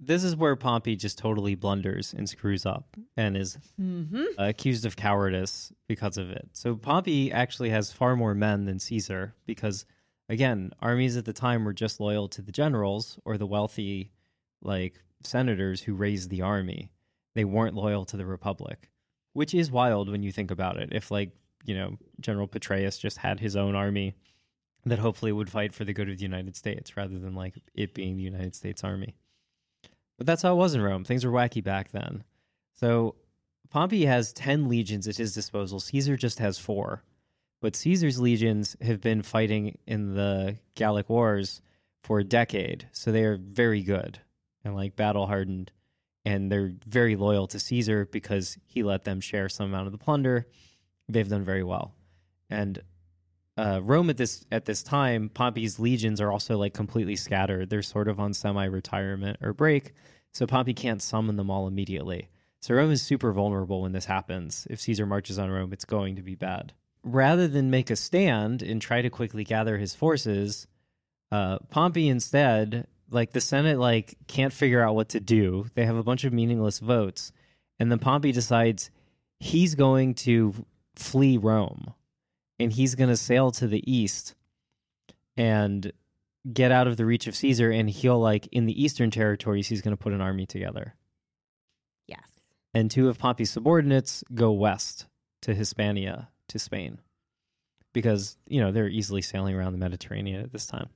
this is where Pompey just totally blunders and screws up and is Mm-hmm. accused of cowardice because of it. So Pompey actually has far more men than Caesar because, again, armies at the time were just loyal to the generals or the wealthy, like senators who raised the army. They weren't loyal to the republic, which is wild when you think about it. If, like, you know, General Petraeus just had his own army that hopefully would fight for the good of the United States rather than like it being the United States Army. But that's how it was in Rome. Things were wacky back then. So Pompey has 10 legions at his disposal. Caesar just has four. But Caesar's legions have been fighting in the Gallic Wars for a decade. So they are very good and like battle hardened. And they're very loyal to Caesar because he let them share some amount of the plunder. They've done very well. And uh, Rome at this at this time, Pompey's legions are also like completely scattered. They're sort of on semi-retirement or break, so Pompey can't summon them all immediately. So Rome is super vulnerable when this happens. If Caesar marches on Rome, it's going to be bad. Rather than make a stand and try to quickly gather his forces, uh, Pompey instead, like the Senate, like can't figure out what to do. They have a bunch of meaningless votes, and then Pompey decides he's going to flee Rome and he's going to sail to the east and get out of the reach of Caesar and he'll like in the eastern territories he's going to put an army together. Yes. And two of Pompey's subordinates go west to Hispania to Spain because, you know, they're easily sailing around the Mediterranean at this time.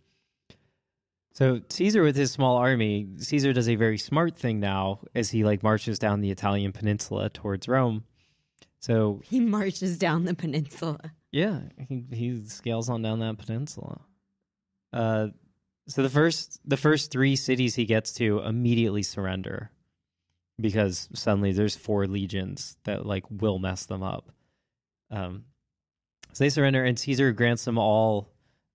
So Caesar with his small army, Caesar does a very smart thing now as he like marches down the Italian peninsula towards Rome. So He marches down the peninsula. yeah, he he scales on down that peninsula. Uh, so the first the first three cities he gets to immediately surrender because suddenly there's four legions that like will mess them up. Um, so they surrender, and Caesar grants them all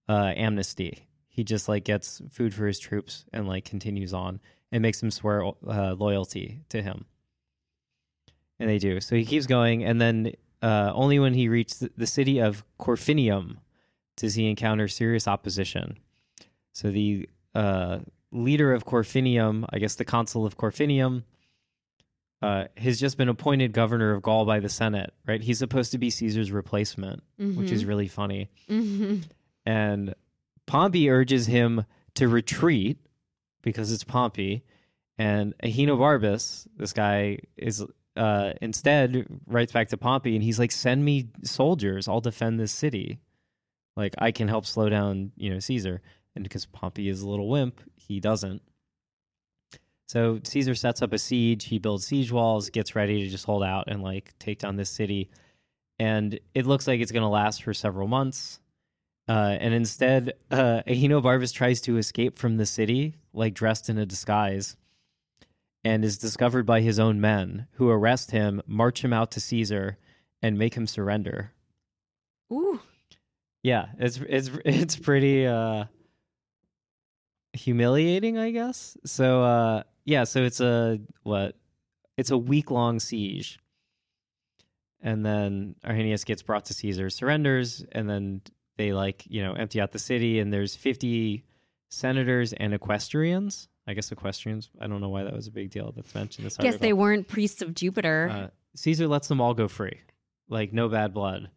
uh, amnesty. He just like gets food for his troops and like continues on and makes them swear uh, loyalty to him. And they do. So he keeps going, and then uh, only when he reached the, the city of Corfinium does he encounter serious opposition. So the uh, leader of Corfinium, I guess the consul of Corfinium, uh, has just been appointed governor of Gaul by the Senate. Right? He's supposed to be Caesar's replacement, which is really funny. hmm And Pompey urges him to retreat because it's Pompey. And Ahenobarbus, this guy, is uh, instead writes back to Pompey and he's like, "Send me soldiers. I'll defend this city. Like I can help slow down, you know, Caesar." And because Pompey is a little wimp, he doesn't. So Caesar sets up a siege. He builds siege walls, gets ready to just hold out and like take down this city. And it looks like it's going to last for several months. Uh, and instead, uh, Ahenobarbus tries to escape from the city, like dressed in a disguise, and is discovered by his own men, who arrest him, march him out to Caesar, and make him surrender. Ooh. Yeah, it's it's it's pretty uh, humiliating, I guess. So uh, yeah, so it's a what? It's a week long siege, and then Arrhenius gets brought to Caesar, surrenders, and then they like you know empty out the city, and there's fifty senators and equestrians. I guess equestrians. I don't know why that was a big deal. That's mentioned this Guess they weren't priests of Jupiter. Uh, Caesar lets them all go free, like no bad blood,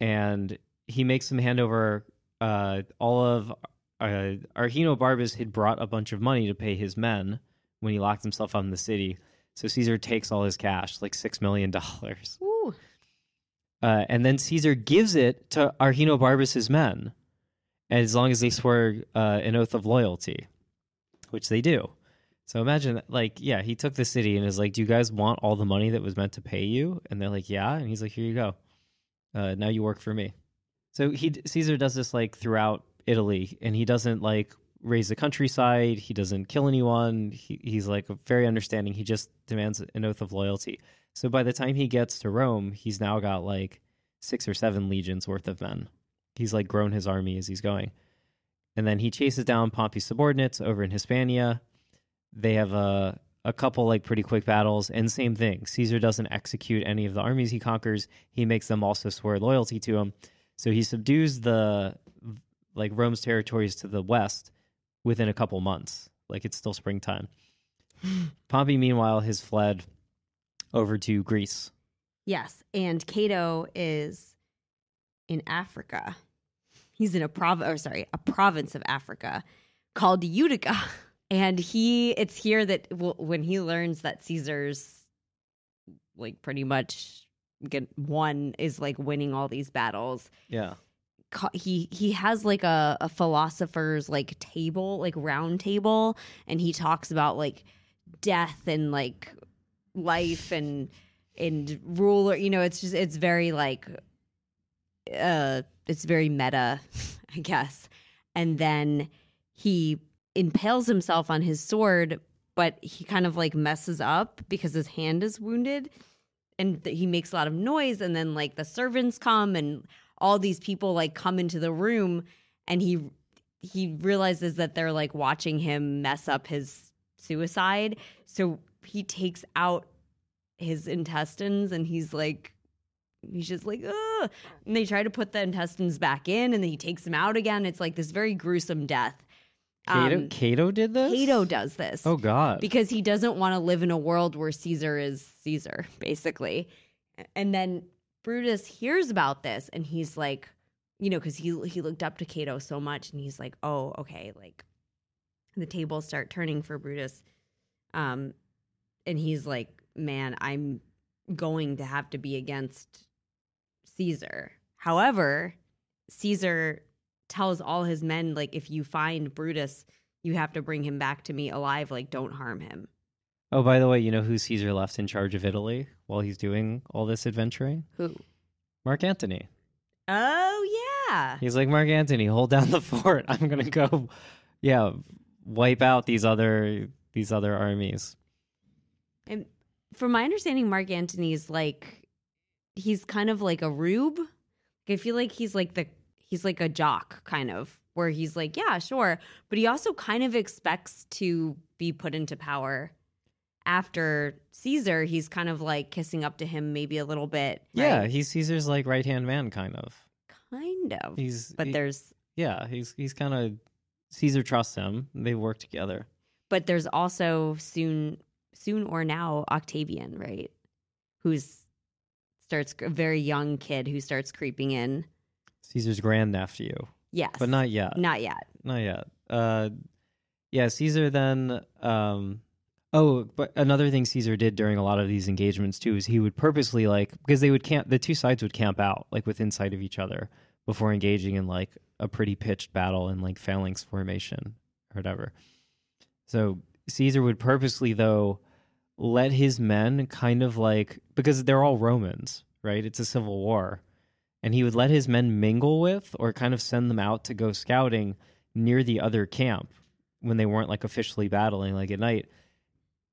and he makes them hand over uh, all of uh, Ahenobarbus had brought a bunch of money to pay his men when he locked himself up in the city. So Caesar takes all his cash, like six million dollars, uh, and then Caesar gives it to Ahenobarbus's men, as long as they swear uh, an oath of loyalty, which they do. So imagine, that, like, yeah, he took the city and is like, "Do you guys want all the money that was meant to pay you?" And they're like, "Yeah." And he's like, "Here you go. Uh, now you work for me." So he Caesar does this like throughout Italy, and he doesn't like raise the countryside. He doesn't kill anyone. He, he's like very understanding. He just demands an oath of loyalty. So by the time he gets to Rome, he's now got like six or seven legions worth of men. He's like grown his army as he's going. And then he chases down Pompey's subordinates over in Hispania. They have a a couple like pretty quick battles and same thing. Caesar doesn't execute any of the armies he conquers. He makes them also swear loyalty to him. So he subdues the like Rome's territories to the west within a couple months. Like it's still springtime. Pompey, meanwhile, has fled over to Greece. Yes, and Cato is in Africa. He's in a prov or sorry, a province of Africa called Utica. And he it's here that when he learns that Caesar's like pretty much get one is like winning all these battles. Yeah. He he has like a, a philosopher's like table, like round table, and he talks about like death and like life and and ruler you know it's just it's very like uh it's very meta i guess. And then he impales himself on his sword but he kind of like messes up because his hand is wounded and he makes a lot of noise and then like the servants come and all these people like come into the room and he he realizes that they're like watching him mess up his suicide so he takes out his intestines and he's like he's just like Ugh! and they try to put the intestines back in and then he takes them out again it's like this very gruesome death Cato, Um, Cato did this? Cato does this Oh, God. because he doesn't want to live in a world where Caesar is Caesar, basically. And then Brutus hears about this and he's like, you know, because he he looked up to Cato so much, and he's like, oh, okay, like the tables start turning for Brutus, um, and he's like, man, I'm going to have to be against Caesar. However, Caesar tells all his men like, if you find Brutus you have to bring him back to me alive. Like, don't harm him. Oh, by the way, you know who Caesar left in charge of Italy while he's doing all this adventuring? Who? Mark Antony. Oh, yeah. He's like, Mark Antony, hold down the fort. I'm gonna go, yeah, wipe out these other these other armies. And from my understanding, Mark Antony's like, he's kind of like a rube. I feel like he's like the, he's like a jock kind of, where he's like, yeah, sure. But he also kind of expects to be put into power. After Caesar, he's kind of like kissing up to him maybe a little bit. Yeah, right? he's Caesar's like right hand man, kind of. kind of. He's but he- there's yeah, he's he's kind of Caesar trusts him. They work together. but there's also soon soon or now Octavian, right? Who's starts a very young kid who starts creeping in. Caesar's grand grandnephew, Yes. but not yet. not yet. Not yet. Uh, yeah, Caesar then. Um, oh, but another thing Caesar did during a lot of these engagements too is he would purposely like because they would camp. The two sides would camp out like within sight of each other before engaging in like a pretty pitched battle in like phalanx formation or whatever. So Caesar would purposely though let his men kind of like because they're all Romans, right? It's a civil war. And he would let his men mingle with or kind of send them out to go scouting near the other camp when they weren't like officially battling like at night.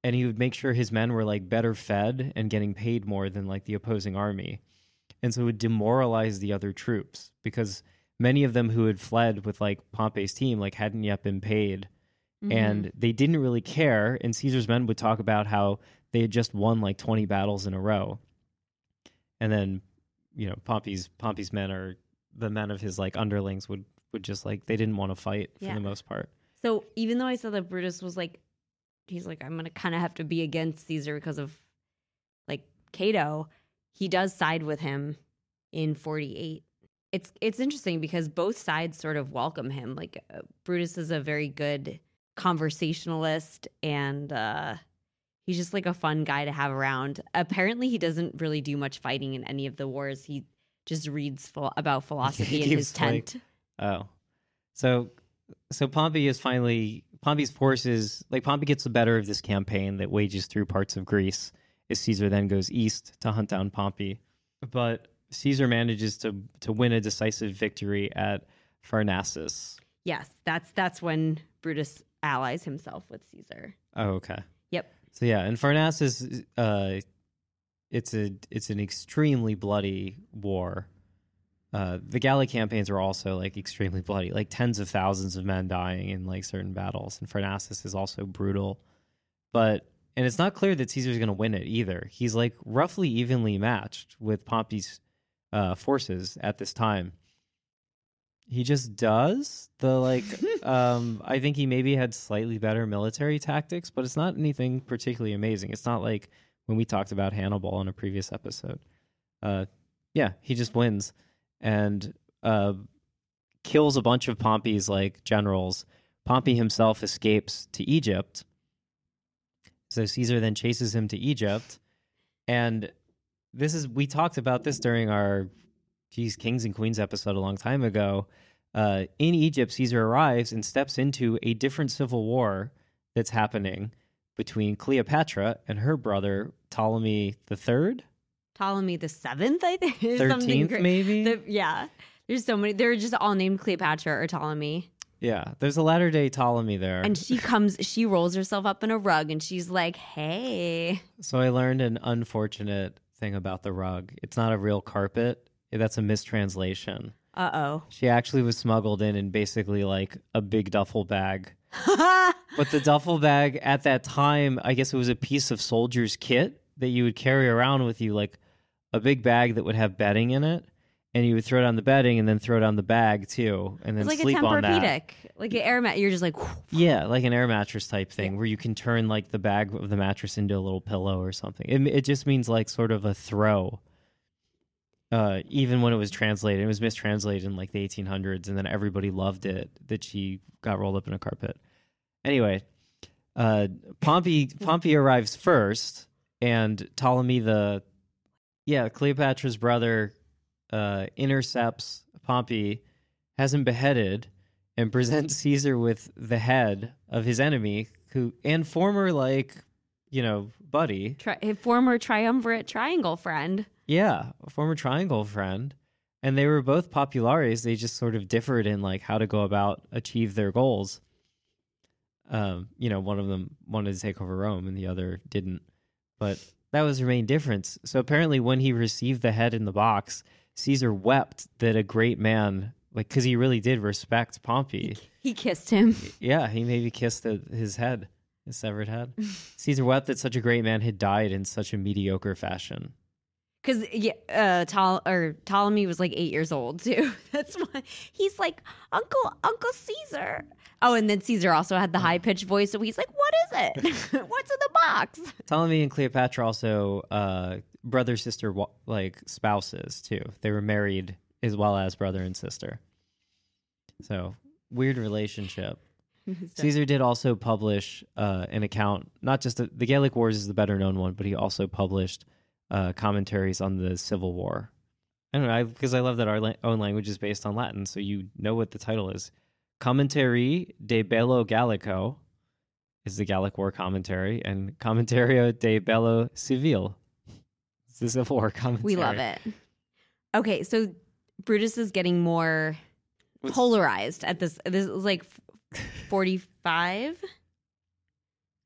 And he would make sure his men were like better fed and getting paid more than like the opposing army. And so it would demoralize the other troops because many of them who had fled with like Pompey's team like hadn't yet been paid Mm-hmm. and they didn't really care. And Caesar's men would talk about how they had just won like 20 battles in a row. And then, you know, Pompey's Pompey's men are the men of his like underlings would would just like they didn't want to fight for Yeah. the most part. So even though I said that Brutus was like, he's like, I'm gonna kind of have to be against Caesar because of like Cato, he does side with him in 48. It's it's interesting because both sides sort of welcome him. Like uh, Brutus is a very good conversationalist and uh he's just like a fun guy to have around. Apparently he doesn't really do much fighting in any of the wars. He just reads phil- about philosophy in his keeps, like, tent. Oh. So so Pompey is finally Pompey's forces like Pompey gets the better of this campaign that wages through parts of Greece as Caesar then goes east to hunt down Pompey. But Caesar manages to to win a decisive victory at Pharnaces. Yes, that's that's when Brutus allies himself with Caesar. Oh, okay. Yep. So yeah, and Pharnaces uh it's a it's an extremely bloody war. Uh, the Gallic campaigns are also like extremely bloody, like tens of thousands of men dying in like certain battles. And Pharnaces is also brutal, but and it's not clear that Caesar's going to win it either. He's like roughly evenly matched with Pompey's uh, forces at this time. He just does the like. um, I think he maybe had slightly better military tactics, but it's not anything particularly amazing. It's not like when we talked about Hannibal in a previous episode. Uh, yeah, he just wins and uh, kills a bunch of Pompey's like generals. Pompey himself escapes to Egypt. So Caesar then chases him to Egypt, and this is we talked about this during our geez kings and queens episode a long time ago uh, in egypt caesar arrives and steps into a different civil war that's happening between cleopatra and her brother ptolemy the third Ptolemy the seventh, I think. is something 13th great. maybe The- yeah. There's so many. They're just all named Cleopatra or Ptolemy. yeah there's a latter day ptolemy there And she comes, she rolls herself up in a rug and she's like, hey. so i learned an unfortunate thing about the rug it's not a real carpet that's a mistranslation Uh oh. she actually was smuggled in in basically like a big duffel bag But the duffel bag at that time, I guess it was a piece of soldier's kit that you would carry around with you, like a big bag that would have bedding in it. And you would throw down the bedding and then throw down the bag too, and then It's like a sleep on that. Like an air mat. You're just like, Yeah, like an air mattress type thing where you can turn like the bag of the mattress into a little pillow or something. It, it just means like sort of a throw. Uh, even when it was translated, it was mistranslated in like the 1800s, and then everybody loved it that she got rolled up in a carpet. Anyway, uh, Pompey Pompey arrives first, and Ptolemy the yeah Cleopatra's brother uh, intercepts Pompey, has him beheaded, and presents Caesar with the head of his enemy, who and former like you know buddy, tri- a former triumvirate triangle friend. yeah, a former triangle friend. And they were both populares. They just sort of differed in like how to go about achieve their goals. Um, you know, one of them wanted to take over Rome and the other didn't. But that was their main difference. So apparently when he received the head in the box, Caesar wept that a great man like because he really did respect Pompey. He kissed him. Yeah, he maybe kissed the, his head, his severed head. Caesar wept that such a great man had died in such a mediocre fashion. Because yeah, uh, Ptol- or Ptolemy was like eight years old too. That's why he's like Uncle Uncle Caesar. Oh, and then Caesar also had the high pitched voice, so he's like, "What is it? What's in the box?" Ptolemy and Cleopatra also uh, brother sister like spouses too. They were married as well as brother and sister. So weird relationship. Caesar did also publish uh, an account, not just the, the Gallic Wars is the better known one, but he also published uh, commentaries on the Civil War. I don't know because I, love that our la- own language is based on Latin, so you know what the title is. Commentary de Bello Gallico is the Gallic War commentary, and Commentario de Bello Civil is the Civil War commentary. We love it. Okay, so Brutus is getting more What's- polarized at this. This is like forty five.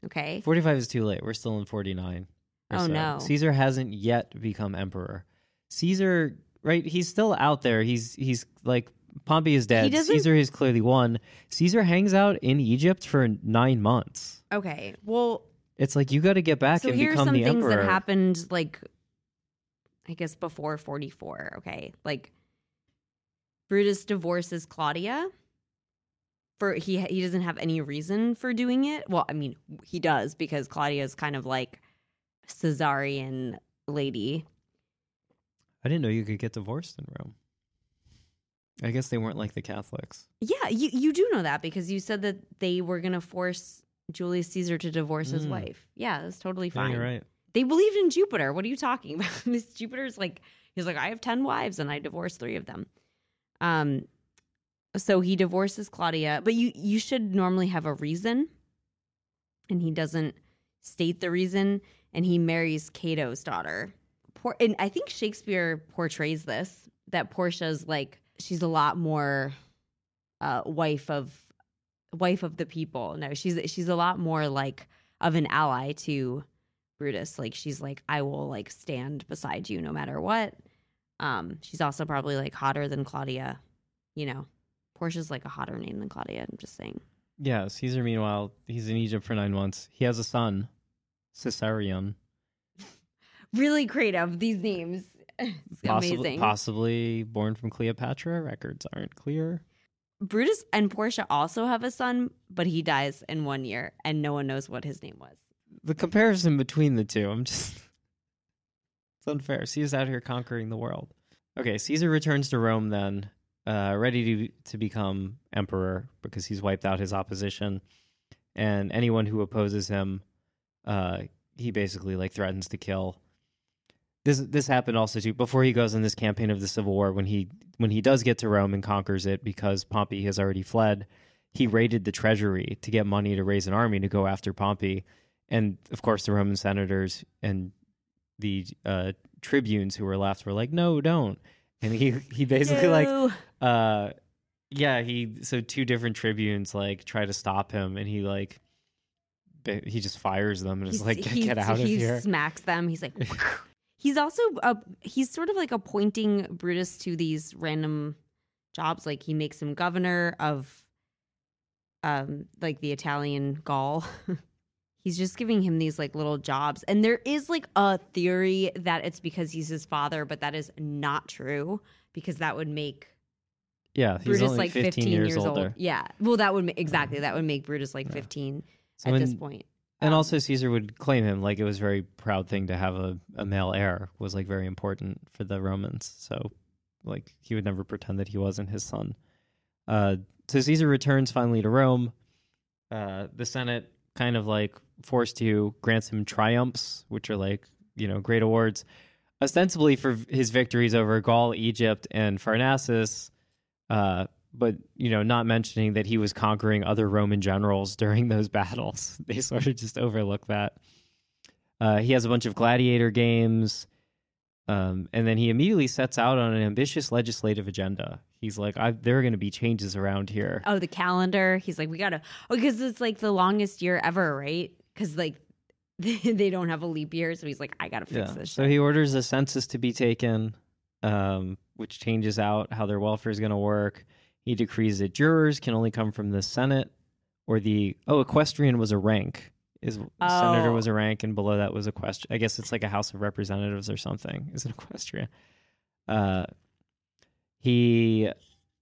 Okay, 45 is too late. We're still in 49. Or Oh, so. no. Caesar hasn't yet become emperor. Caesar, right? He's still out there. He's he's like Pompey is dead. Caesar has clearly won. Caesar hangs out in Egypt for nine months. okay. Well, It's like you got to get back so and here's become some the things emperor. that happened like i guess before 44 okay like brutus divorces claudia for he he doesn't have any reason for doing it well i mean he does because claudia is kind of like caesarian lady I didn't know you could get divorced in Rome. I guess they weren't like the Catholics. yeah you, you do know that because you said that they were gonna force julius caesar to divorce his Mm. wife yeah that's totally Yeah, fine you're right. they believed in Jupiter. What are you talking about? this Jupiter's like he's like I have 10 wives and I divorced 3 of them. Um so he divorces Claudia, but you you should normally have a reason. And he doesn't state the reason and he marries Cato's daughter. Por- and I think Shakespeare portrays this that Portia's like she's a lot more uh wife of wife of the people. No, she's she's a lot more like of an ally to Brutus. Like she's like, I will like stand beside you no matter what. Um, she's also probably like hotter than Claudia. You know, Portia's like a hotter name than Claudia. I'm just saying. Yeah, Caesar, meanwhile, he's in Egypt for nine months. He has a son, Caesarion. Really creative these names. It's Possibly, amazing. possibly born from Cleopatra. Records aren't clear. Brutus and Portia also have a son, but he dies in one year, and no one knows what his name was. The comparison between the two, I'm just. It's unfair. Caesar's out here conquering the world. Okay, Caesar returns to Rome then, uh, ready to to become emperor because he's wiped out his opposition, and anyone who opposes him, uh, he basically like threatens to kill. This this happened also too before he goes on this campaign of the Civil War when he when he does get to Rome and conquers it because Pompey has already fled. He raided the treasury to get money to raise an army to go after Pompey, and of course the Roman senators and the uh, tribunes who were left were like, "No, don't." And he he basically like uh yeah he so two different tribunes like try to stop him and he like he just fires them and is like get, he's- get out of he here He smacks them. He's like, he's also uh, he's sort of like appointing Brutus to these random jobs. Like he makes him governor of, um, like the Italian Gaul. he's just giving him these like little jobs, and there is like a theory that it's because he's his father, but that is not true because that would make yeah he's Brutus only like 15, years, older Yeah, well, that would ma- exactly that would make Brutus like Yeah. fifteen So at this point. and Um, also caesar would claim him like it was a very proud thing to have a, a male heir was like very important for the romans. So like he would never pretend that he wasn't his son. Uh so caesar returns finally to rome. Uh the senate kind of like forced to grants him triumphs which are like you know great awards ostensibly for his victories over gaul egypt and pharnaces uh but you know not mentioning that he was conquering other roman generals during those battles they sort of just overlook that uh, he has a bunch of gladiator games um, and then he immediately sets out on an ambitious legislative agenda he's like I, there are going to be changes around here Oh, the calendar. He's like, we gotta, oh, because it's like the longest year ever, right? Because like they don't have a leap year, so he's like, I gotta fix this. So he orders a census to be taken, um, which changes out how their welfare is going to work. He decrees that jurors can only come from the Senate or the oh equestrian was a rank is senator Oh. was a rank and below that was a question. I guess it's like a House of Representatives or something. Is it equestrian? Uh, he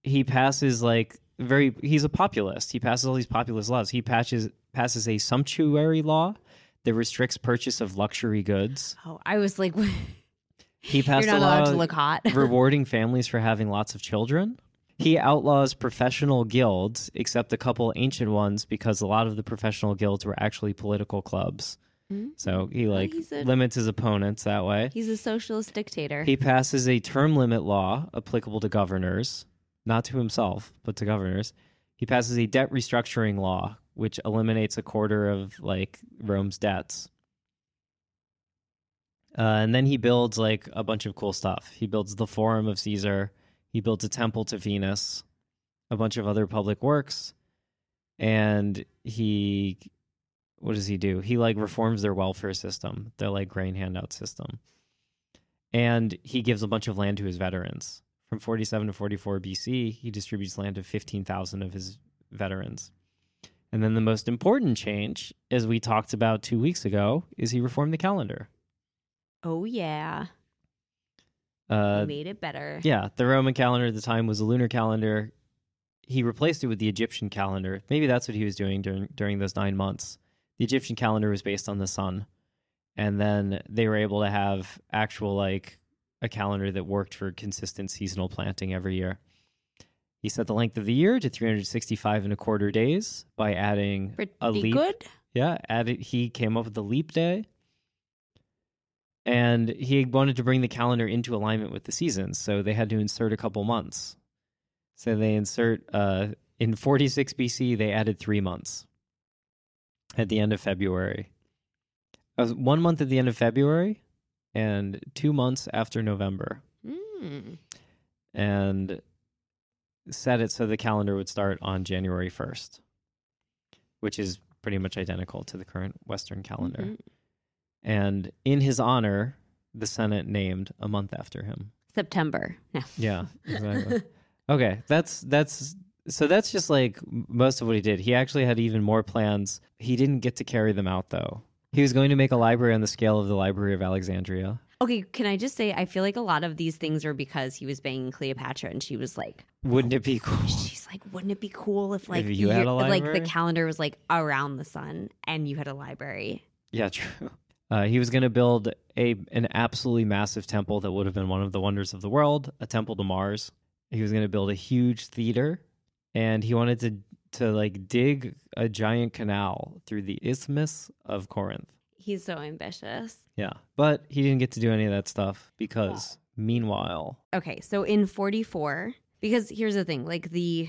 he passes like very he's a populist. He passes all these populist laws. He patches passes a sumptuary law that restricts purchase of luxury goods. oh, I was like, He you're passed not a allowed law to look hot. rewarding families for having lots of children. He outlaws professional guilds, except a couple ancient ones, because a lot of the professional guilds were actually political clubs. So he like he's a- limits his opponents that way. He's a socialist dictator. He passes a term limit law applicable to governors, not to himself, but to governors. He passes a debt restructuring law, which eliminates a quarter of like Rome's debts. Uh, and then he builds like a bunch of cool stuff. He builds the Forum of Caesar. He builds a temple to Venus, a bunch of other public works, and he what does he do? He like reforms their welfare system, their like grain handout system and he gives a bunch of land to his veterans. From 47 to 44 BC, he distributes land to 15,000 of his veterans. And then the most important change, as we talked about two weeks ago, is he reformed the calendar. oh yeah, Uh, made it better. yeah, the Roman calendar at the time was a lunar calendar. He replaced it with the Egyptian calendar. Maybe that's what he was doing during during those nine months. The Egyptian calendar was based on the sun, and then they were able to have actual like a calendar that worked for consistent seasonal planting every year. He set the length of the year to 365 and a quarter days by adding Pretty a leap. good. Yeah, added he came up with the leap day. And he wanted to bring the calendar into alignment with the seasons, so they had to insert a couple months. So they insert uh in 46 BC they added 3 months at the end of February. One month at the end of February and 2 months after November Mm. and set it so the calendar would start on January 1st, which is pretty much identical to the current Western calendar. Mhm. And in his honor, the Senate named a month after him. September. No. Yeah, exactly. okay, that's that's so that's just like most of what he did. He actually had even more plans. He didn't get to carry them out though. He was going to make a library on the scale of the Library of Alexandria. Okay, can I just say I feel like a lot of these things are because he was banging Cleopatra and she was like Wouldn't it be cool? she's like, wouldn't it be cool if like If you had a like the calendar was like around the sun and you had a library? Yeah, true. Uh, he was going to build a an absolutely massive temple that would have been one of the wonders of the world, a temple to Mars. He was going to build a huge theater, and he wanted to to like dig a giant canal through the Isthmus of Corinth. He's so ambitious. Yeah, but he didn't get to do any of that stuff because meanwhile, Okay, so in 44, because here's the thing, like the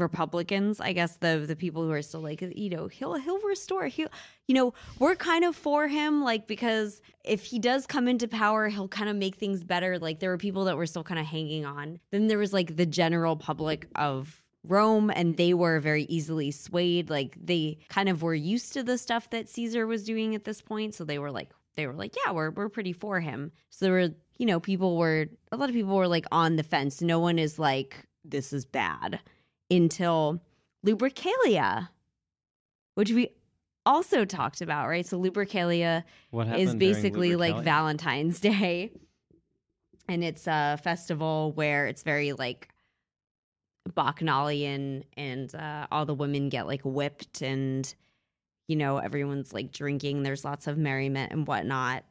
Republicans, I guess the the people who are still like, you know, he'll he'll restore. He'll, you know, we're kind of for him, like because if he does come into power, he'll kind of make things better. Like there were people that were still kind of hanging on. Then there was like the general public of Rome, and they were very easily swayed. Like they kind of were used to the stuff that Caesar was doing at this point, so they were like, they were like, yeah, we're we're pretty for him. So there were, you know, people were a lot of people were like on the fence. No one is like, this is bad until Lupercalia, which we also talked about, right? So Lupercalia is basically like Valentine's Day. And it's a festival where it's very like bacchanalian and uh, all the women get like whipped and you know everyone's like drinking there's lots of merriment and whatnot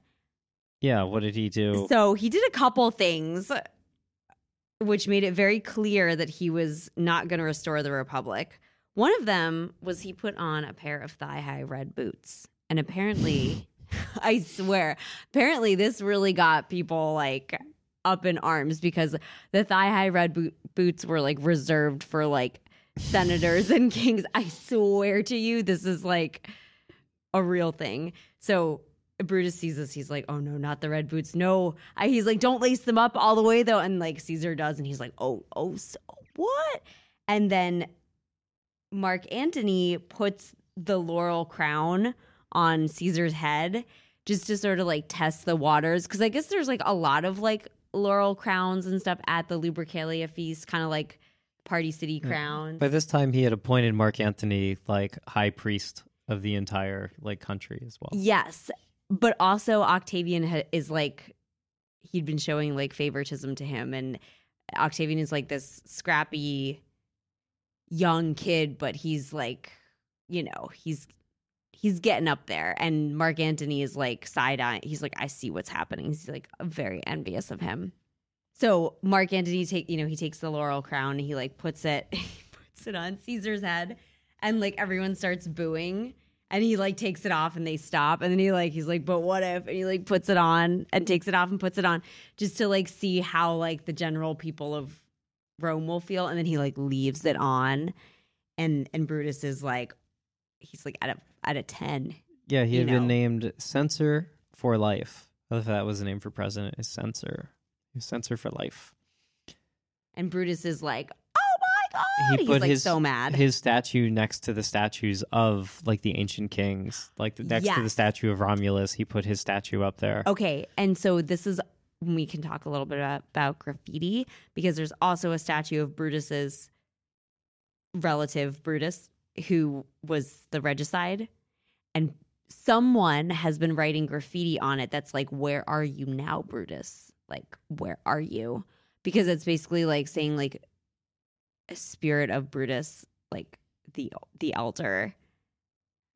Yeah, what did he do? so he did a couple things which made it very clear that he was not going to restore the republic. One of them was he put on a pair of thigh-high red boots. And apparently i swear apparently this really got people like up in arms because the thigh-high red boot- boots were like reserved for like senators and kings. I swear to you this is like a real thing. So Brutus sees this. He's like, "Oh no, not the red boots! No!" I, he's like, "Don't lace them up all the way though." And like Caesar does, and he's like, "Oh, oh, so what?" And then Mark Antony puts the laurel crown on Caesar's head just to sort of like test the waters because I guess there's like a lot of like laurel crowns and stuff at the Lupercalia feast, kind of like Party City mm. crowns. By this time, he had appointed Mark Antony like high priest of the entire like country as well. Yes, but also Octavian ha- is like he'd been showing like favoritism to him, and Octavian is like this scrappy young kid, but he's like, you know, he's he's getting up there, and Mark Antony is like side eye. He's like, I see what's happening. He's like very envious of him. So Mark Antony take you know he takes the laurel crown, and he like puts it he puts it on Caesar's head, and like everyone starts booing and he like takes it off and they stop and then he like he's like but what if and he like puts it on and takes it off and puts it on just to like see how like the general people of Rome will feel and then he like leaves it on and and Brutus is like he's like at a at a 10 Yeah, he had know. been named censor for life. if that was the name for president. Is censor. He's censor for life. and Brutus is like god He he's put like his so mad his statue next to the statues of like the ancient kings, like next to the statue of Romulus. He put his statue up there. Okay, and so this is we can talk a little bit about, graffiti because there's also a statue of Brutus's relative Brutus who was the regicide and someone has been writing graffiti on it that's like where are you now Brutus? Like where are you? Because it's basically like saying like spirit of Brutus like the the elder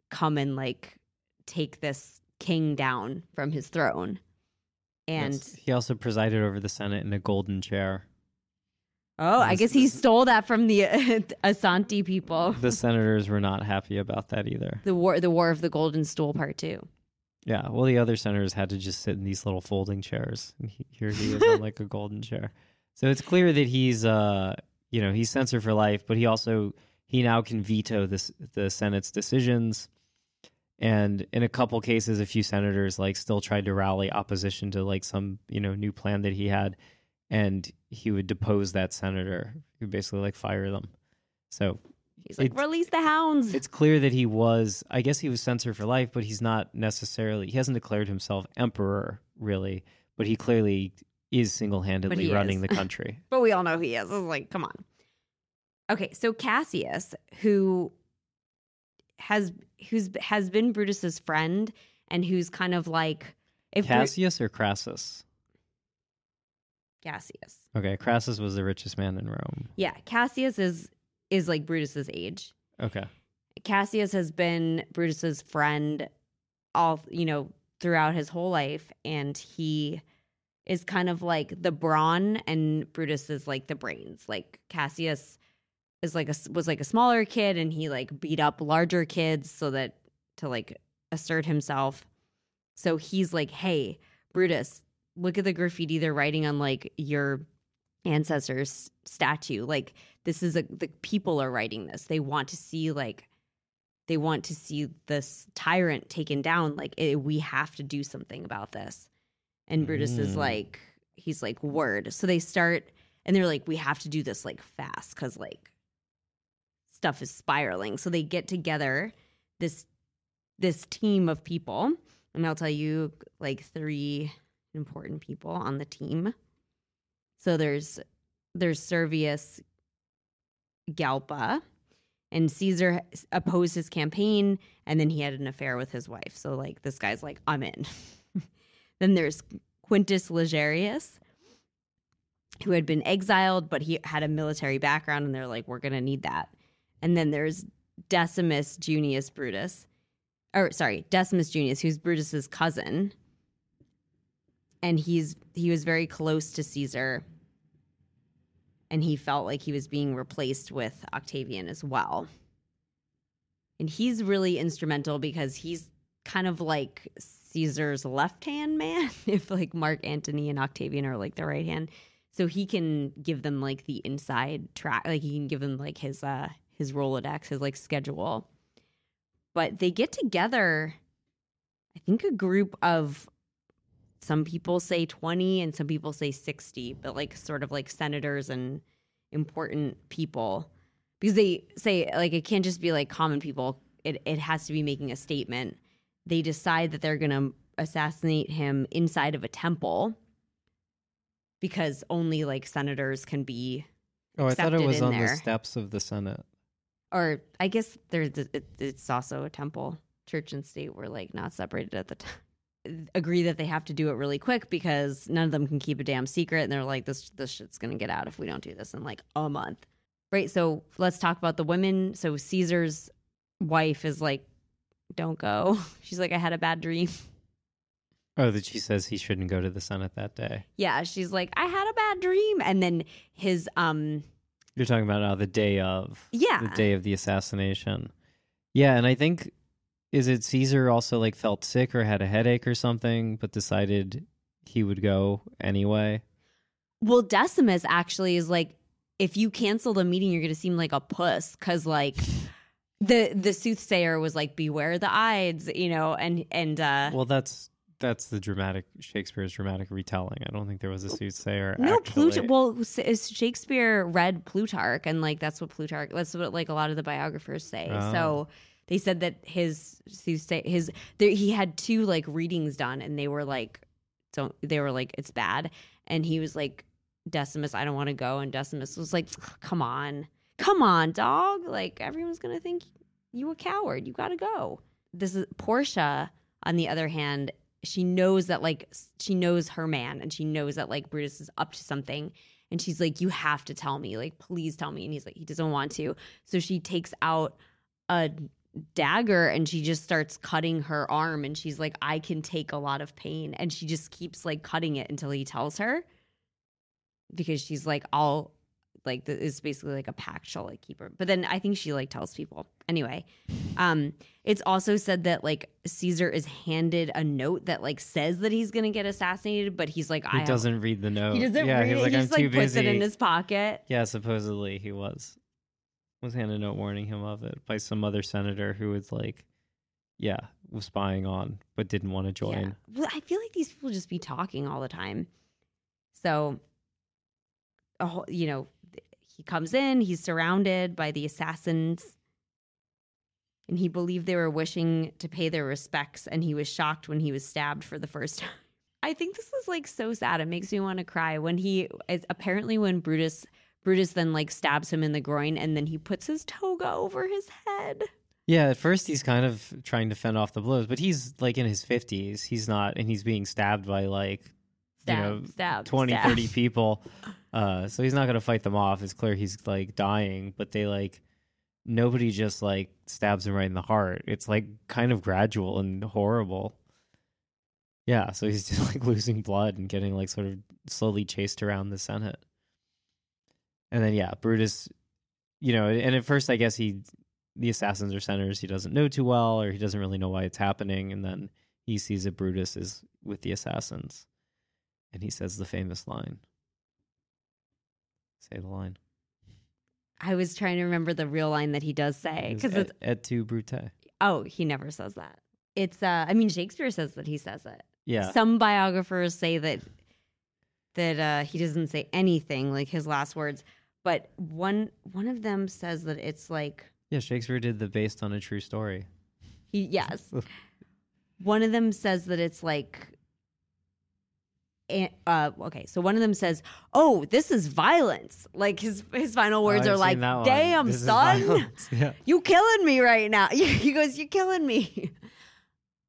come and like take this king down from his throne. And Yes. he also presided over the Senate in a golden chair. oh, I guess he stole that from the Asante people. The senators were not happy about that either. The war, the War of the Golden Stool, Part Two. Yeah, well, the other senators had to just sit in these little folding chairs, and he, here he is on like a golden chair. So it's clear that he's, uh, you know, he's censor for life, but he also he now can veto this the Senate's decisions. And in a couple cases, a few senators like still tried to rally opposition to like some you know new plan that he had, and he would depose that senator. He would basically like fire them. So He's like, release the hounds. it's clear that he was i guess he was censor for life but he's not necessarily he hasn't declared himself emperor really but he clearly is single-handedly running is. the country But we all know he is. It's like, come on. Okay, so Cassius, who has who's has been Brutus's friend and who's kind of like if cassius or crassus Cassius. Okay, Crassus was the richest man in Rome. Yeah, Cassius is is like Brutus's age. Okay. Cassius has been Brutus's friend all, you know, throughout his whole life and he is kind of like the brawn and Brutus is like the brains. Like Cassius is like a was like a smaller kid and he like beat up larger kids so that to like assert himself. So he's like, "Hey, Brutus, look at the graffiti they're writing on like your ancestors statue. Like this is a the people are writing this. They want to see like they want to see this tyrant taken down. Like it, we have to do something about this." And Brutus is Mm. like he's like word. So they start and they're like we have to do this like fast cuz like stuff is spiraling. So they get together this this team of people and I'll tell you like three important people on the team. So there's there's Servius Galba and Caesar opposed his campaign and then he had an affair with his wife. So like this guy's like I'm in. then there's Quintus Ligarius who had been exiled but he had a military background and they're like we're going to need that. And then there's Decimus Junius Brutus or sorry, Decimus Junius, who's Brutus's cousin, and he's he was very close to Caesar, and he felt like he was being replaced with Octavian as well. And he's really instrumental because he's kind of like Caesar's left hand man, if like Mark Antony and Octavian are like the right hand. So he can give them like the inside track, like he can give them like his uh his Rolodex, his like schedule. But they get together i think a group of some people say 20 and some people say 60 but like sort of like senators and important people. Because they say like it can't just be like common people. It, it has to be making a statement they decide that they're going to assassinate him inside of a temple because only like senators can be Oh, I thought it was on the steps of the Senate. or I guess there's it, it's also a temple. Church and state were like not separated at the time. Agree that they have to do it really quick because none of them can keep a damn secret, and they're like, "This this shit's gonna get out if we don't do this in like a month." Right. So let's talk about the women. So Caesar's wife is like, "Don't go." She's like, "I had a bad dream." Oh, that she says he shouldn't go to the Senate that day. Yeah, she's like, "I had a bad dream," and then his um You're talking about uh, the day of. yeah The day of the assassination. Yeah, and I think is it Caesar also like felt sick or had a headache or something, but decided he would go anyway. Well, Decimus actually is like, if you cancel the meeting, you're going to seem like a puss because like the the soothsayer was like, beware the Ides, you know, and and uh, Well, that's that's the dramatic Shakespeare's dramatic retelling. I don't think there was a soothsayer. no. Plutarch. Well, is Shakespeare read Plutarch, and like that's what Plutarch. That's what like a lot of the biographers say. Oh. So they said that his soothsay his there, he had two like readings done, and they were like, don't they were like it's bad, and he was like, Decimus, I don't want to go, and Decimus was like, come on, come on, dog, like everyone's gonna think you a coward. You got to go. This is Portia, on the other hand, she knows that like she knows her man and she knows that like Brutus is up to something. And she's like, You have to tell me, like, please tell me. And he's like, He doesn't want to. So she takes out a dagger and she just starts cutting her arm. And she's like, I can take a lot of pain. And she just keeps like cutting it until he tells her because she's like, I'll like th- it's basically like a pact she'll like keep her but then i think she like tells people anyway um it's also said that like caesar is handed a note that like says that he's gonna get assassinated but he's like He i doesn't read the note. he doesn't yeah, read he's it like, he I'm just too like puts it in his pocket Yeah, supposedly he was was handed a note warning him of it by some other senator who was like, yeah, was spying on but didn't want to join. Yeah. Well, I feel like these people just be talking all the time. So, a whole, you know, he comes in, he's surrounded by the assassins, and he believed they were wishing to pay their respects, and he was shocked when he was stabbed for the first time. I think this is like so sad. It makes me want to cry when he apparently when Brutus Brutus then like stabs him in the groin and then he puts his toga over his head. Yeah, at first he's kind of trying to fend off the blows, but he's like in his 50s. He's not, and he's being stabbed by like stab, know, stab, 20, stab. 30 people. Uh, so he's not going to fight them off. It's clear he's like dying, but they like nobody just like stabs him right in the heart. It's like kind of gradual and horrible. Yeah, so he's just like losing blood and getting like sort of slowly chased around the Senate. And then yeah, Brutus, you know, and at first I guess he the assassins are senators he doesn't know too well or he doesn't really know why it's happening and then he sees that Brutus is with the assassins and he says the famous line. Say the line. I was trying to remember the real line that he does say because it's et, et tu Brute. oh he never says that. It's uh I mean Shakespeare says that he says it. Yeah. Some biographers say that that uh, he doesn't say anything like his last words, but one one of them says that it's like Yeah, Shakespeare did the based on a true story. he yes. one of them says that it's like eh, uh, okay, so one of them says, "Oh, this is violence." Like his his final words Oh, are like, seen that one. "Damn, son. Yeah. you killing me right now." he goes, "You're killing me,"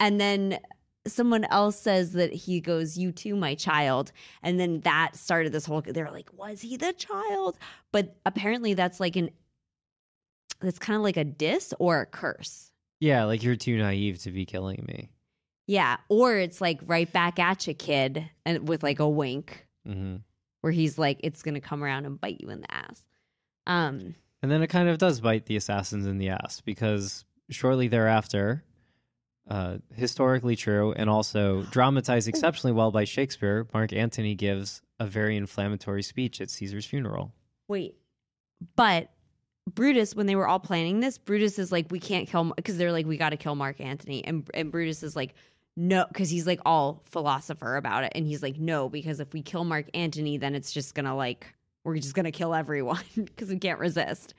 and then someone else says that he goes, "You too, my child," and then that started this whole. They're like, "Was he the child?" But apparently, that's like an that's kind of like a diss or a curse. Yeah, like you're too naive to be killing me. Yeah, or it's like right back at you, kid, and with like a wink, hmm where he's like, "It's gonna come around and bite you in the ass." Um, And then it kind of does bite the assassins in the ass because shortly thereafter, uh, historically true and also dramatized exceptionally well by Shakespeare, Mark Antony gives a very inflammatory speech at Caesar's funeral. wait, but Brutus, when they were all planning this, Brutus is like, "We can't kill," because they're like, "We got to kill Mark Antony," and and Brutus is like. No, because he's like all philosopher about it. And he's like, no, because if we kill Mark Antony, then it's just gonna like, we're just gonna kill everyone because we can't resist.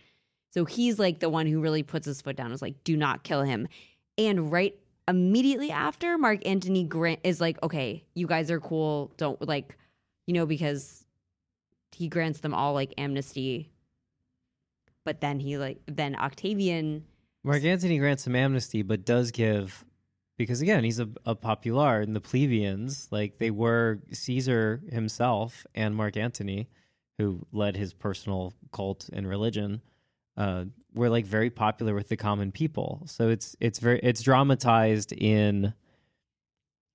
So he's like the one who really puts his foot down, is like, do not kill him. And right immediately after, Mark Antony Grant is like, okay, you guys are cool. Don't like, you know, because he grants them all like amnesty. But then he like, then Octavian, Mark Antony grants some amnesty, but does give because again he's a, a popular and the plebeians like they were Caesar himself and Mark Antony, who led his personal cult and religion, uh, were like very popular with the common people. So it's it's very it's dramatized in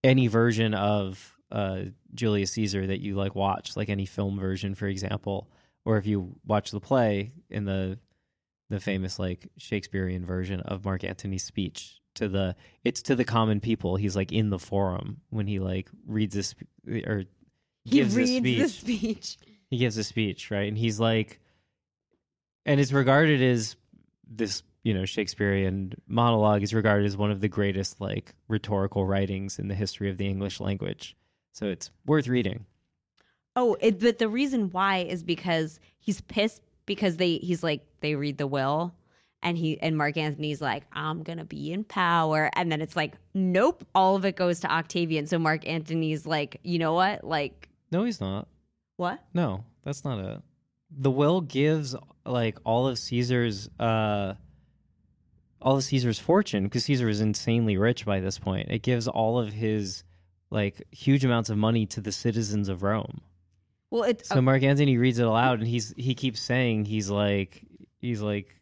any version of uh, Julius Caesar that you like watch, like any film version, for example, or if you watch the play in the the famous like Shakespearean version of Mark Antony's speech to the it's to the common people. He's like in the forum when he like reads this or he gives reads a speech. the speech. He gives a speech, right? And he's like and it's regarded as this, you know, Shakespearean monologue is regarded as one of the greatest like rhetorical writings in the history of the English language. So it's worth reading. Oh, it, but the reason why is because he's pissed because they he's like they read the will and he and Mark Antony's like I'm going to be in power and then it's like nope all of it goes to Octavian so Mark Antony's like you know what like No, he's not. what No, that's not it. The will gives like all of Caesar's uh all of Caesar's fortune because Caesar is insanely rich by this point. It gives all of his like huge amounts of money to the citizens of Rome. well it's So Mark Antony reads it aloud and he's he keeps saying he's like he's like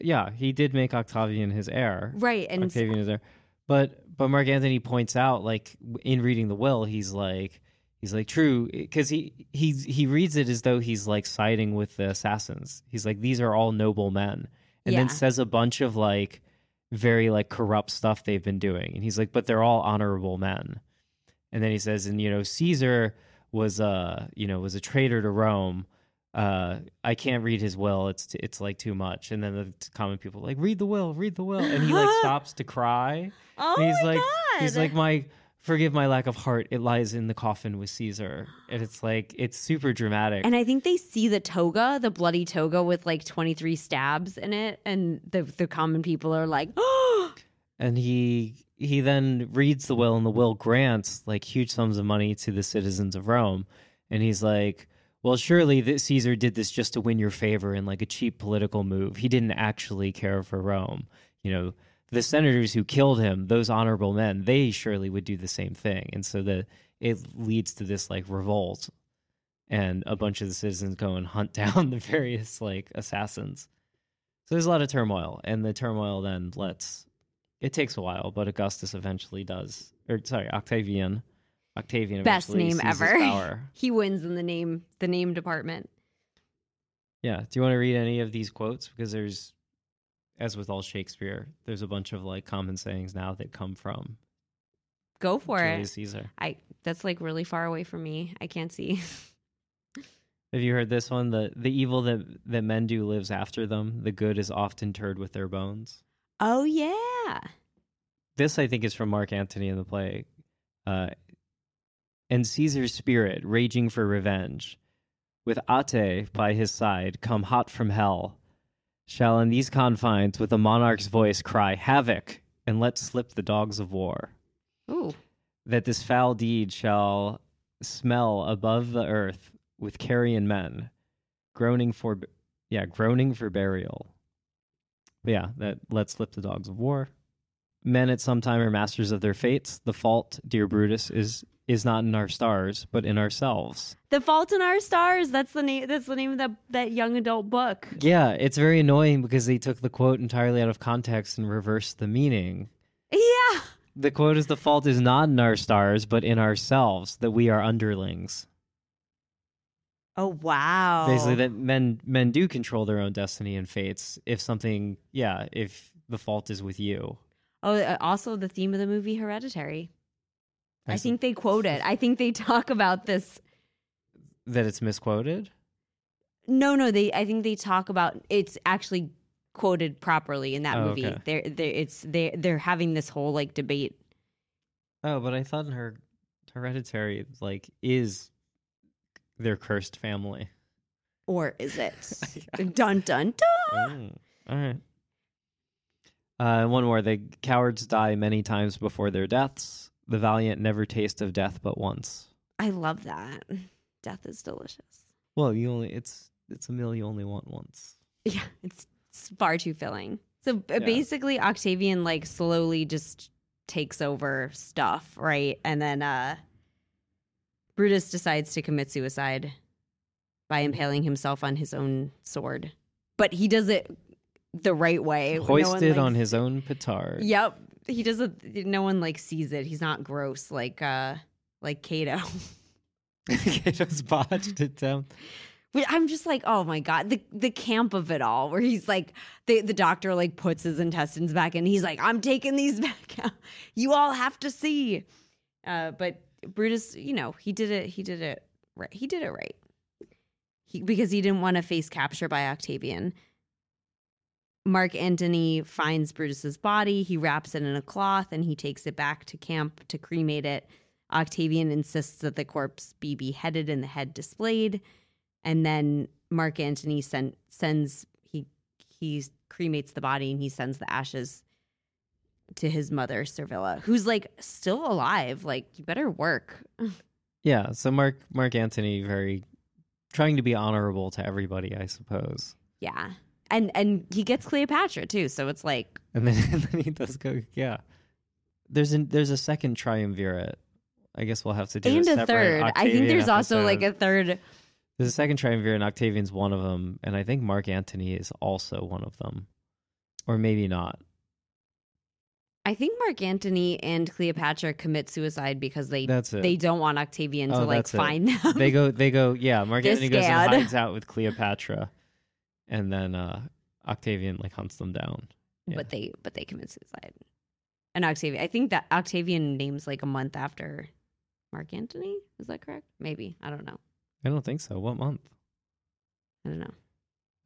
yeah, he did make Octavian his heir. right and Octavian is there. But but Mark Antony points out like in reading the will, he's like he's like true because he he he reads it as though he's like siding with the assassins. He's like these are all noble men, and Yeah. then says a bunch of like very like corrupt stuff they've been doing, and he's like, but they're all honorable men. And then he says, and you know Caesar was uh you know was a traitor to Rome. Uh, I can't read his will. It's t- it's like too much. And then the common people like read the will, read the will, and he like stops to cry. oh And he's my like, god he's like, my forgive my lack of heart. It lies in the coffin with Caesar, and it's like it's super dramatic. and I think they see the toga, the bloody toga with like 23 stabs in it and the the common people are like oh and he he then reads the will, and the will grants like huge sums of money to the citizens of Rome, and he's like. Well, surely that Caesar did this just to win your favor in like a cheap political move. He didn't actually care for Rome. You know, the senators who killed him, those honorable men, they surely would do the same thing. And so the it leads to this like revolt and a bunch of the citizens go and hunt down the various like assassins. So there's a lot of turmoil, and the turmoil then lets it takes a while, but Augustus eventually does, or sorry, Octavian. Octavian Best name ever. He wins in the name the name department. Yeah. Do you want to read any of these quotes? Because there's, as with all Shakespeare, there's a bunch of like common sayings now that come from Go for Julius it. Caesar. I that's like really far away from me. I can't see. Have you heard this one? The the evil that that men do lives after them. The good is often interred with their bones. Oh yeah. This I think is from Mark Antony in the play. Uh, and Caesar's spirit, raging for revenge, with Ate by his side, come hot from hell, shall in these confines with a monarch's voice cry havoc and let slip the dogs of war. Ooh. that this foul deed shall smell above the earth with carrion men, groaning for yeah, groaning for burial. But yeah, that let slip the dogs of war. Men at some time are masters of their fates. The fault, dear Brutus, is is not in our stars, but in ourselves. The Fault in Our Stars. That's the name. That's the name of that that young adult book. Yeah, it's very annoying because they took the quote entirely out of context and reversed the meaning. Yeah. The quote is the fault is not in our stars, but in ourselves, that we are underlings. Oh wow. basically that men men do control their own destiny and fates if something yeah if the fault is with you Oh, uh, also the theme of the movie Hereditary. I, s- think they quote it. I think they talk about this. that it's misquoted No, no, they. I think they talk about it's actually quoted properly in that Oh, movie. okay. They're, they're it's they they're having this whole like debate. oh but i thought in her hereditary like is their cursed family Or is it? dun dun dun. Mm, all right uh one more the cowards die many times before their deaths the valiant never taste of death but once I love that. Death is delicious. well you only it's it's a meal you only want once Yeah, it's, it's far too filling. So Yeah. basically, Octavian like slowly just takes over stuff, right? And then uh Brutus decides to commit suicide by impaling himself on his own sword, but he does it the right way. No hoisted like, on his own petard Yep, he doesn't No one like sees it. He's not gross like uh like Cato. Cato's botched attempt But I'm just like, oh my god, the the camp of it all, where he's like, the the doctor like puts his intestines back, and he's like, I'm taking these back out. You all have to see. Uh, but Brutus, you know, he did it. He did it right. He did it right. He, because he didn't want to face capture by Octavian. Mark Antony finds Brutus's body. He wraps it in a cloth and he takes it back to camp to cremate it. Octavian insists that the corpse be beheaded and the head displayed and then Mark Antony send, sends he he cremates the body and he sends the ashes to his mother Servilia, who's like still alive. Like you better work. Yeah, so Mark Mark Antony very trying to be honorable to everybody, I suppose. Yeah, and and he gets Cleopatra too. So it's like And then, and then he does go, yeah. There's an, there's a second triumvirate. I guess we'll have to do and a, a third. I think Octavian there's also like a third. there's a second triumvirate, and Octavian's one of them, and I think Mark Antony is also one of them, or maybe not. I think Mark Antony and Cleopatra commit suicide because they they don't want Octavian to Oh, like that's it. find them. they go, they go, yeah. Mark Antony goes and hides out with Cleopatra, and then uh Octavian like hunts them down. Yeah. but they but they commit suicide. And Octavian, I think that Octavian names like a month after Mark Antony. Is that correct? Maybe I don't know. I don't think so. What month? I don't know.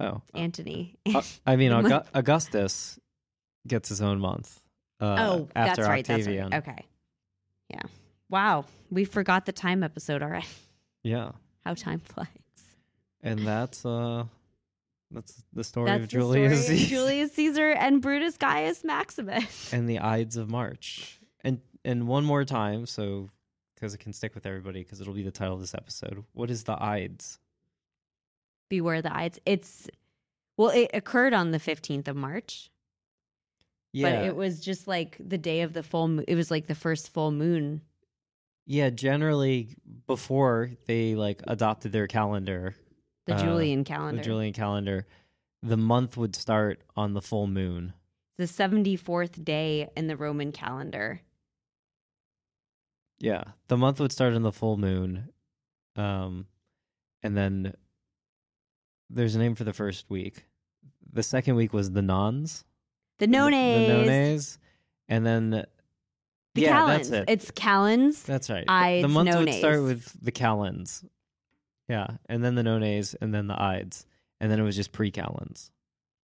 Oh, Antony. Uh, I mean, month- Augustus gets his own month. Uh, oh, that's after right. Octavian. That's right. Okay. Yeah. Wow. We forgot the time episode already. Yeah, How time flies. and that's uh, that's the story That's of the Julius story of Caesar Julius Caesar and Brutus Gaius Maximus. and the Ides of March. And and one more time, so because it can stick with everybody, because it'll be the title of this episode. What is the Ides? Beware the Ides. It's well, it occurred on the fifteenth of March. Yeah, But it was just like the day of the full moon. It was like the first full moon. yeah. Generally, before they like adopted their calendar, The Uh, Julian calendar. the Julian calendar, the month would start on the full moon. the 74th day in the Roman calendar. Yeah, the month would start on the full moon, um, and then there's a name for the first week. The second week was the nones, The nones. the nones, and then The yeah, calends. that's it. It's calends. That's right. Ides, the month would start with the calends. Yeah, and then the nones, and then the ides, and then it was just pre-calends.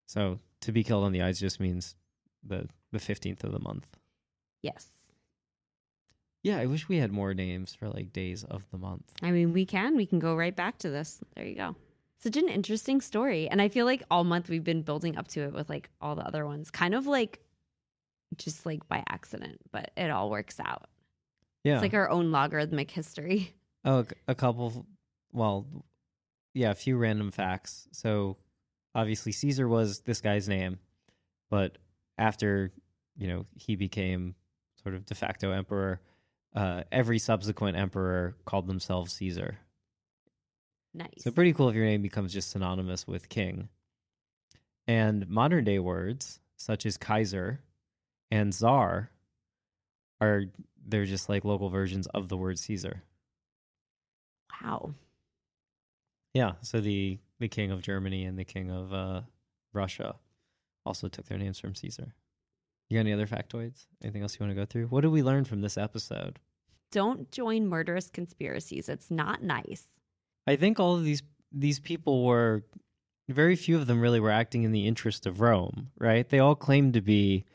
So to be killed on the ides just means the the fifteenth of the month. Yes. Yeah, I wish we had more names for like days of the month. I mean, we can. We can go right back to this. There you go. Such an interesting story. And I feel like all month we've been building up to it with like all the other ones, kind of like just like by accident, but it all works out. Yeah. It's like our own logarithmic history. Oh, a- a couple. Well, yeah, a few random facts. So, obviously, Caesar was this guy's name, but after you know he became sort of de facto emperor, uh, every subsequent emperor called themselves Caesar. Nice. So, pretty cool if your name becomes just synonymous with king. And modern day words such as Kaiser and Czar are they're just like local versions of the word Caesar. wow. Yeah, so the the king of Germany and the king of uh, Russia also took their names from Caesar. You got any other factoids? Anything else you want to go through? What did we learn from this episode? Don't join murderous conspiracies. It's not nice. I think all of these these people were very few of them really were acting in the interest of Rome, right? They all claimed to be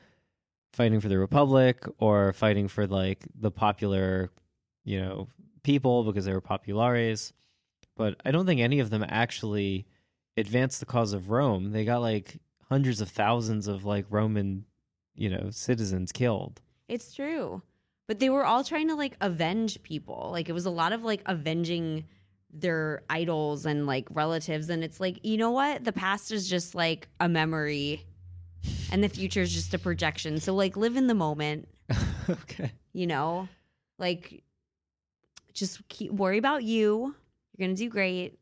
fighting for the republic or fighting for like the popular, you know, people because they were populares. But I don't think any of them actually advanced the cause of Rome. They got like hundreds of thousands of like Roman, you know, citizens killed. It's true. But they were all trying to like avenge people. Like it was a lot of like avenging their idols and like relatives. And it's like, you know what? The past is just like a memory and the future is just a projection. So like live in the moment, okay. you know? Like just keep worry about you. You're gonna do great.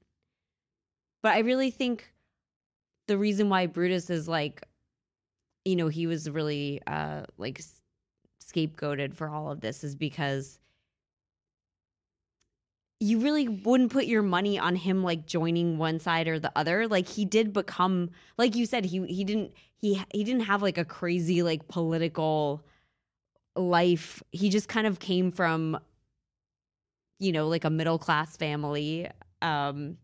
But I really think the reason why Brutus is like, you know, he was really uh like scapegoated for all of this is because you really wouldn't put your money on him like joining one side or the other like he did become like you said he he didn't he he didn't have like a crazy like political life he just kind of came from you know like a middle class family um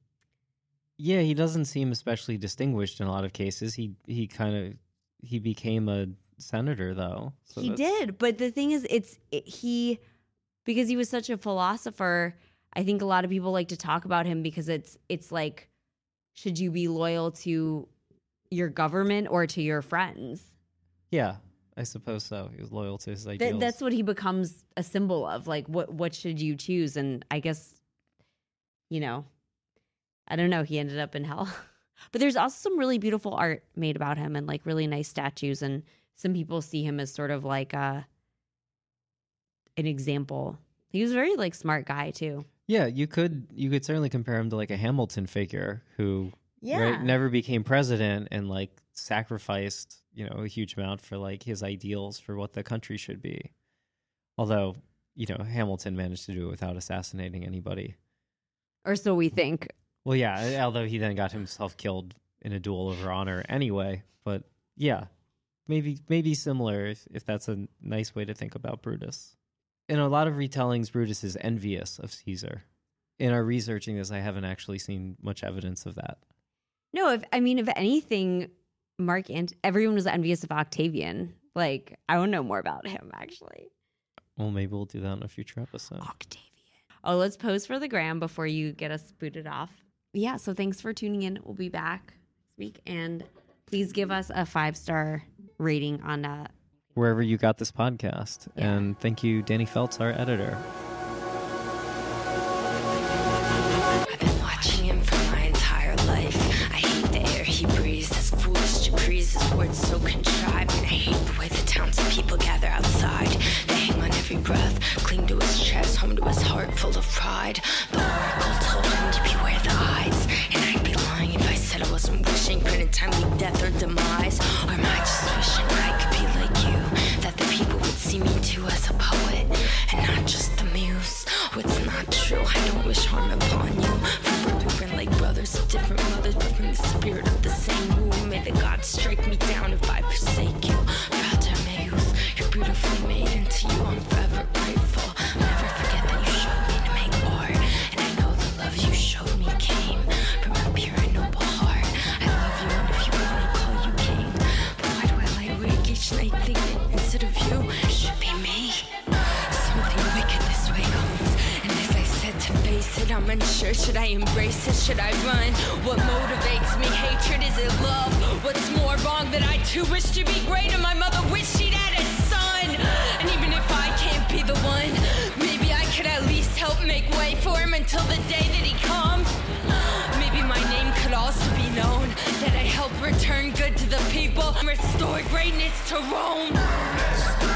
Yeah, he doesn't seem especially distinguished in a lot of cases. He he kind of he became a senator though. So he that's- did but the thing is it's it, he because he was such a philosopher i think a lot of people like to talk about him because it's it's like should you be loyal to your government or to your friends Yeah, I suppose so. He was loyal to his Th- ideals. that's what he becomes a symbol of like what what should you choose? And i guess you know i don't know he ended up in hell. But there's also some really beautiful art made about him and like really nice statues and some people see him as sort of like uh an example. He was a very like smart guy too. Yeah, you could you could certainly compare him to like a Hamilton figure who right, never became president and like sacrificed you know a huge amount for like his ideals for what the country should be. Although you know Hamilton managed to do it without assassinating anybody. or so we think Well, yeah, although he then got himself killed in a duel over honor anyway. But yeah, maybe maybe similar if, if that's a nice way to think about Brutus. In a lot of retellings, Brutus is envious of Caesar. In our researching this, I haven't actually seen much evidence of that. no if i mean if anything mark and everyone was envious of octavian like i want to know more about him actually Well, maybe we'll do that in a future episode. Octavian. Oh, let's pose for the gram before you get us booted off. Yeah, so thanks for tuning in. We'll be back this week. And please give us a five star rating on uh Wherever you got this podcast. Yeah. And thank you, Danny Feltz, our editor. His words so contrived. And I hate the way the townspeople gather outside. They hang on every breath, cling to his chest, home to his heart full of pride. The oracle told him to beware the eyes. And I'd be lying if I said I wasn't wishing for an timely death or demise. Or am I just wishing I could be like you? That the people would see me too as a poet and not just the muse. It's not true. I don't wish harm upon you. For been like brothers different mothers, but from the spirit of the same the gods strike me down if I forsake I'm unsure. Should I embrace it? Should I run? What motivates me? Hatred? Is it love? What's more wrong that I too wish to be great, and my mother wished she'd had a son? And even if I can't be the one, maybe I could at least help make way for him until the day that he comes. Maybe my name could also be known that I help return good to the people, restore greatness to Rome.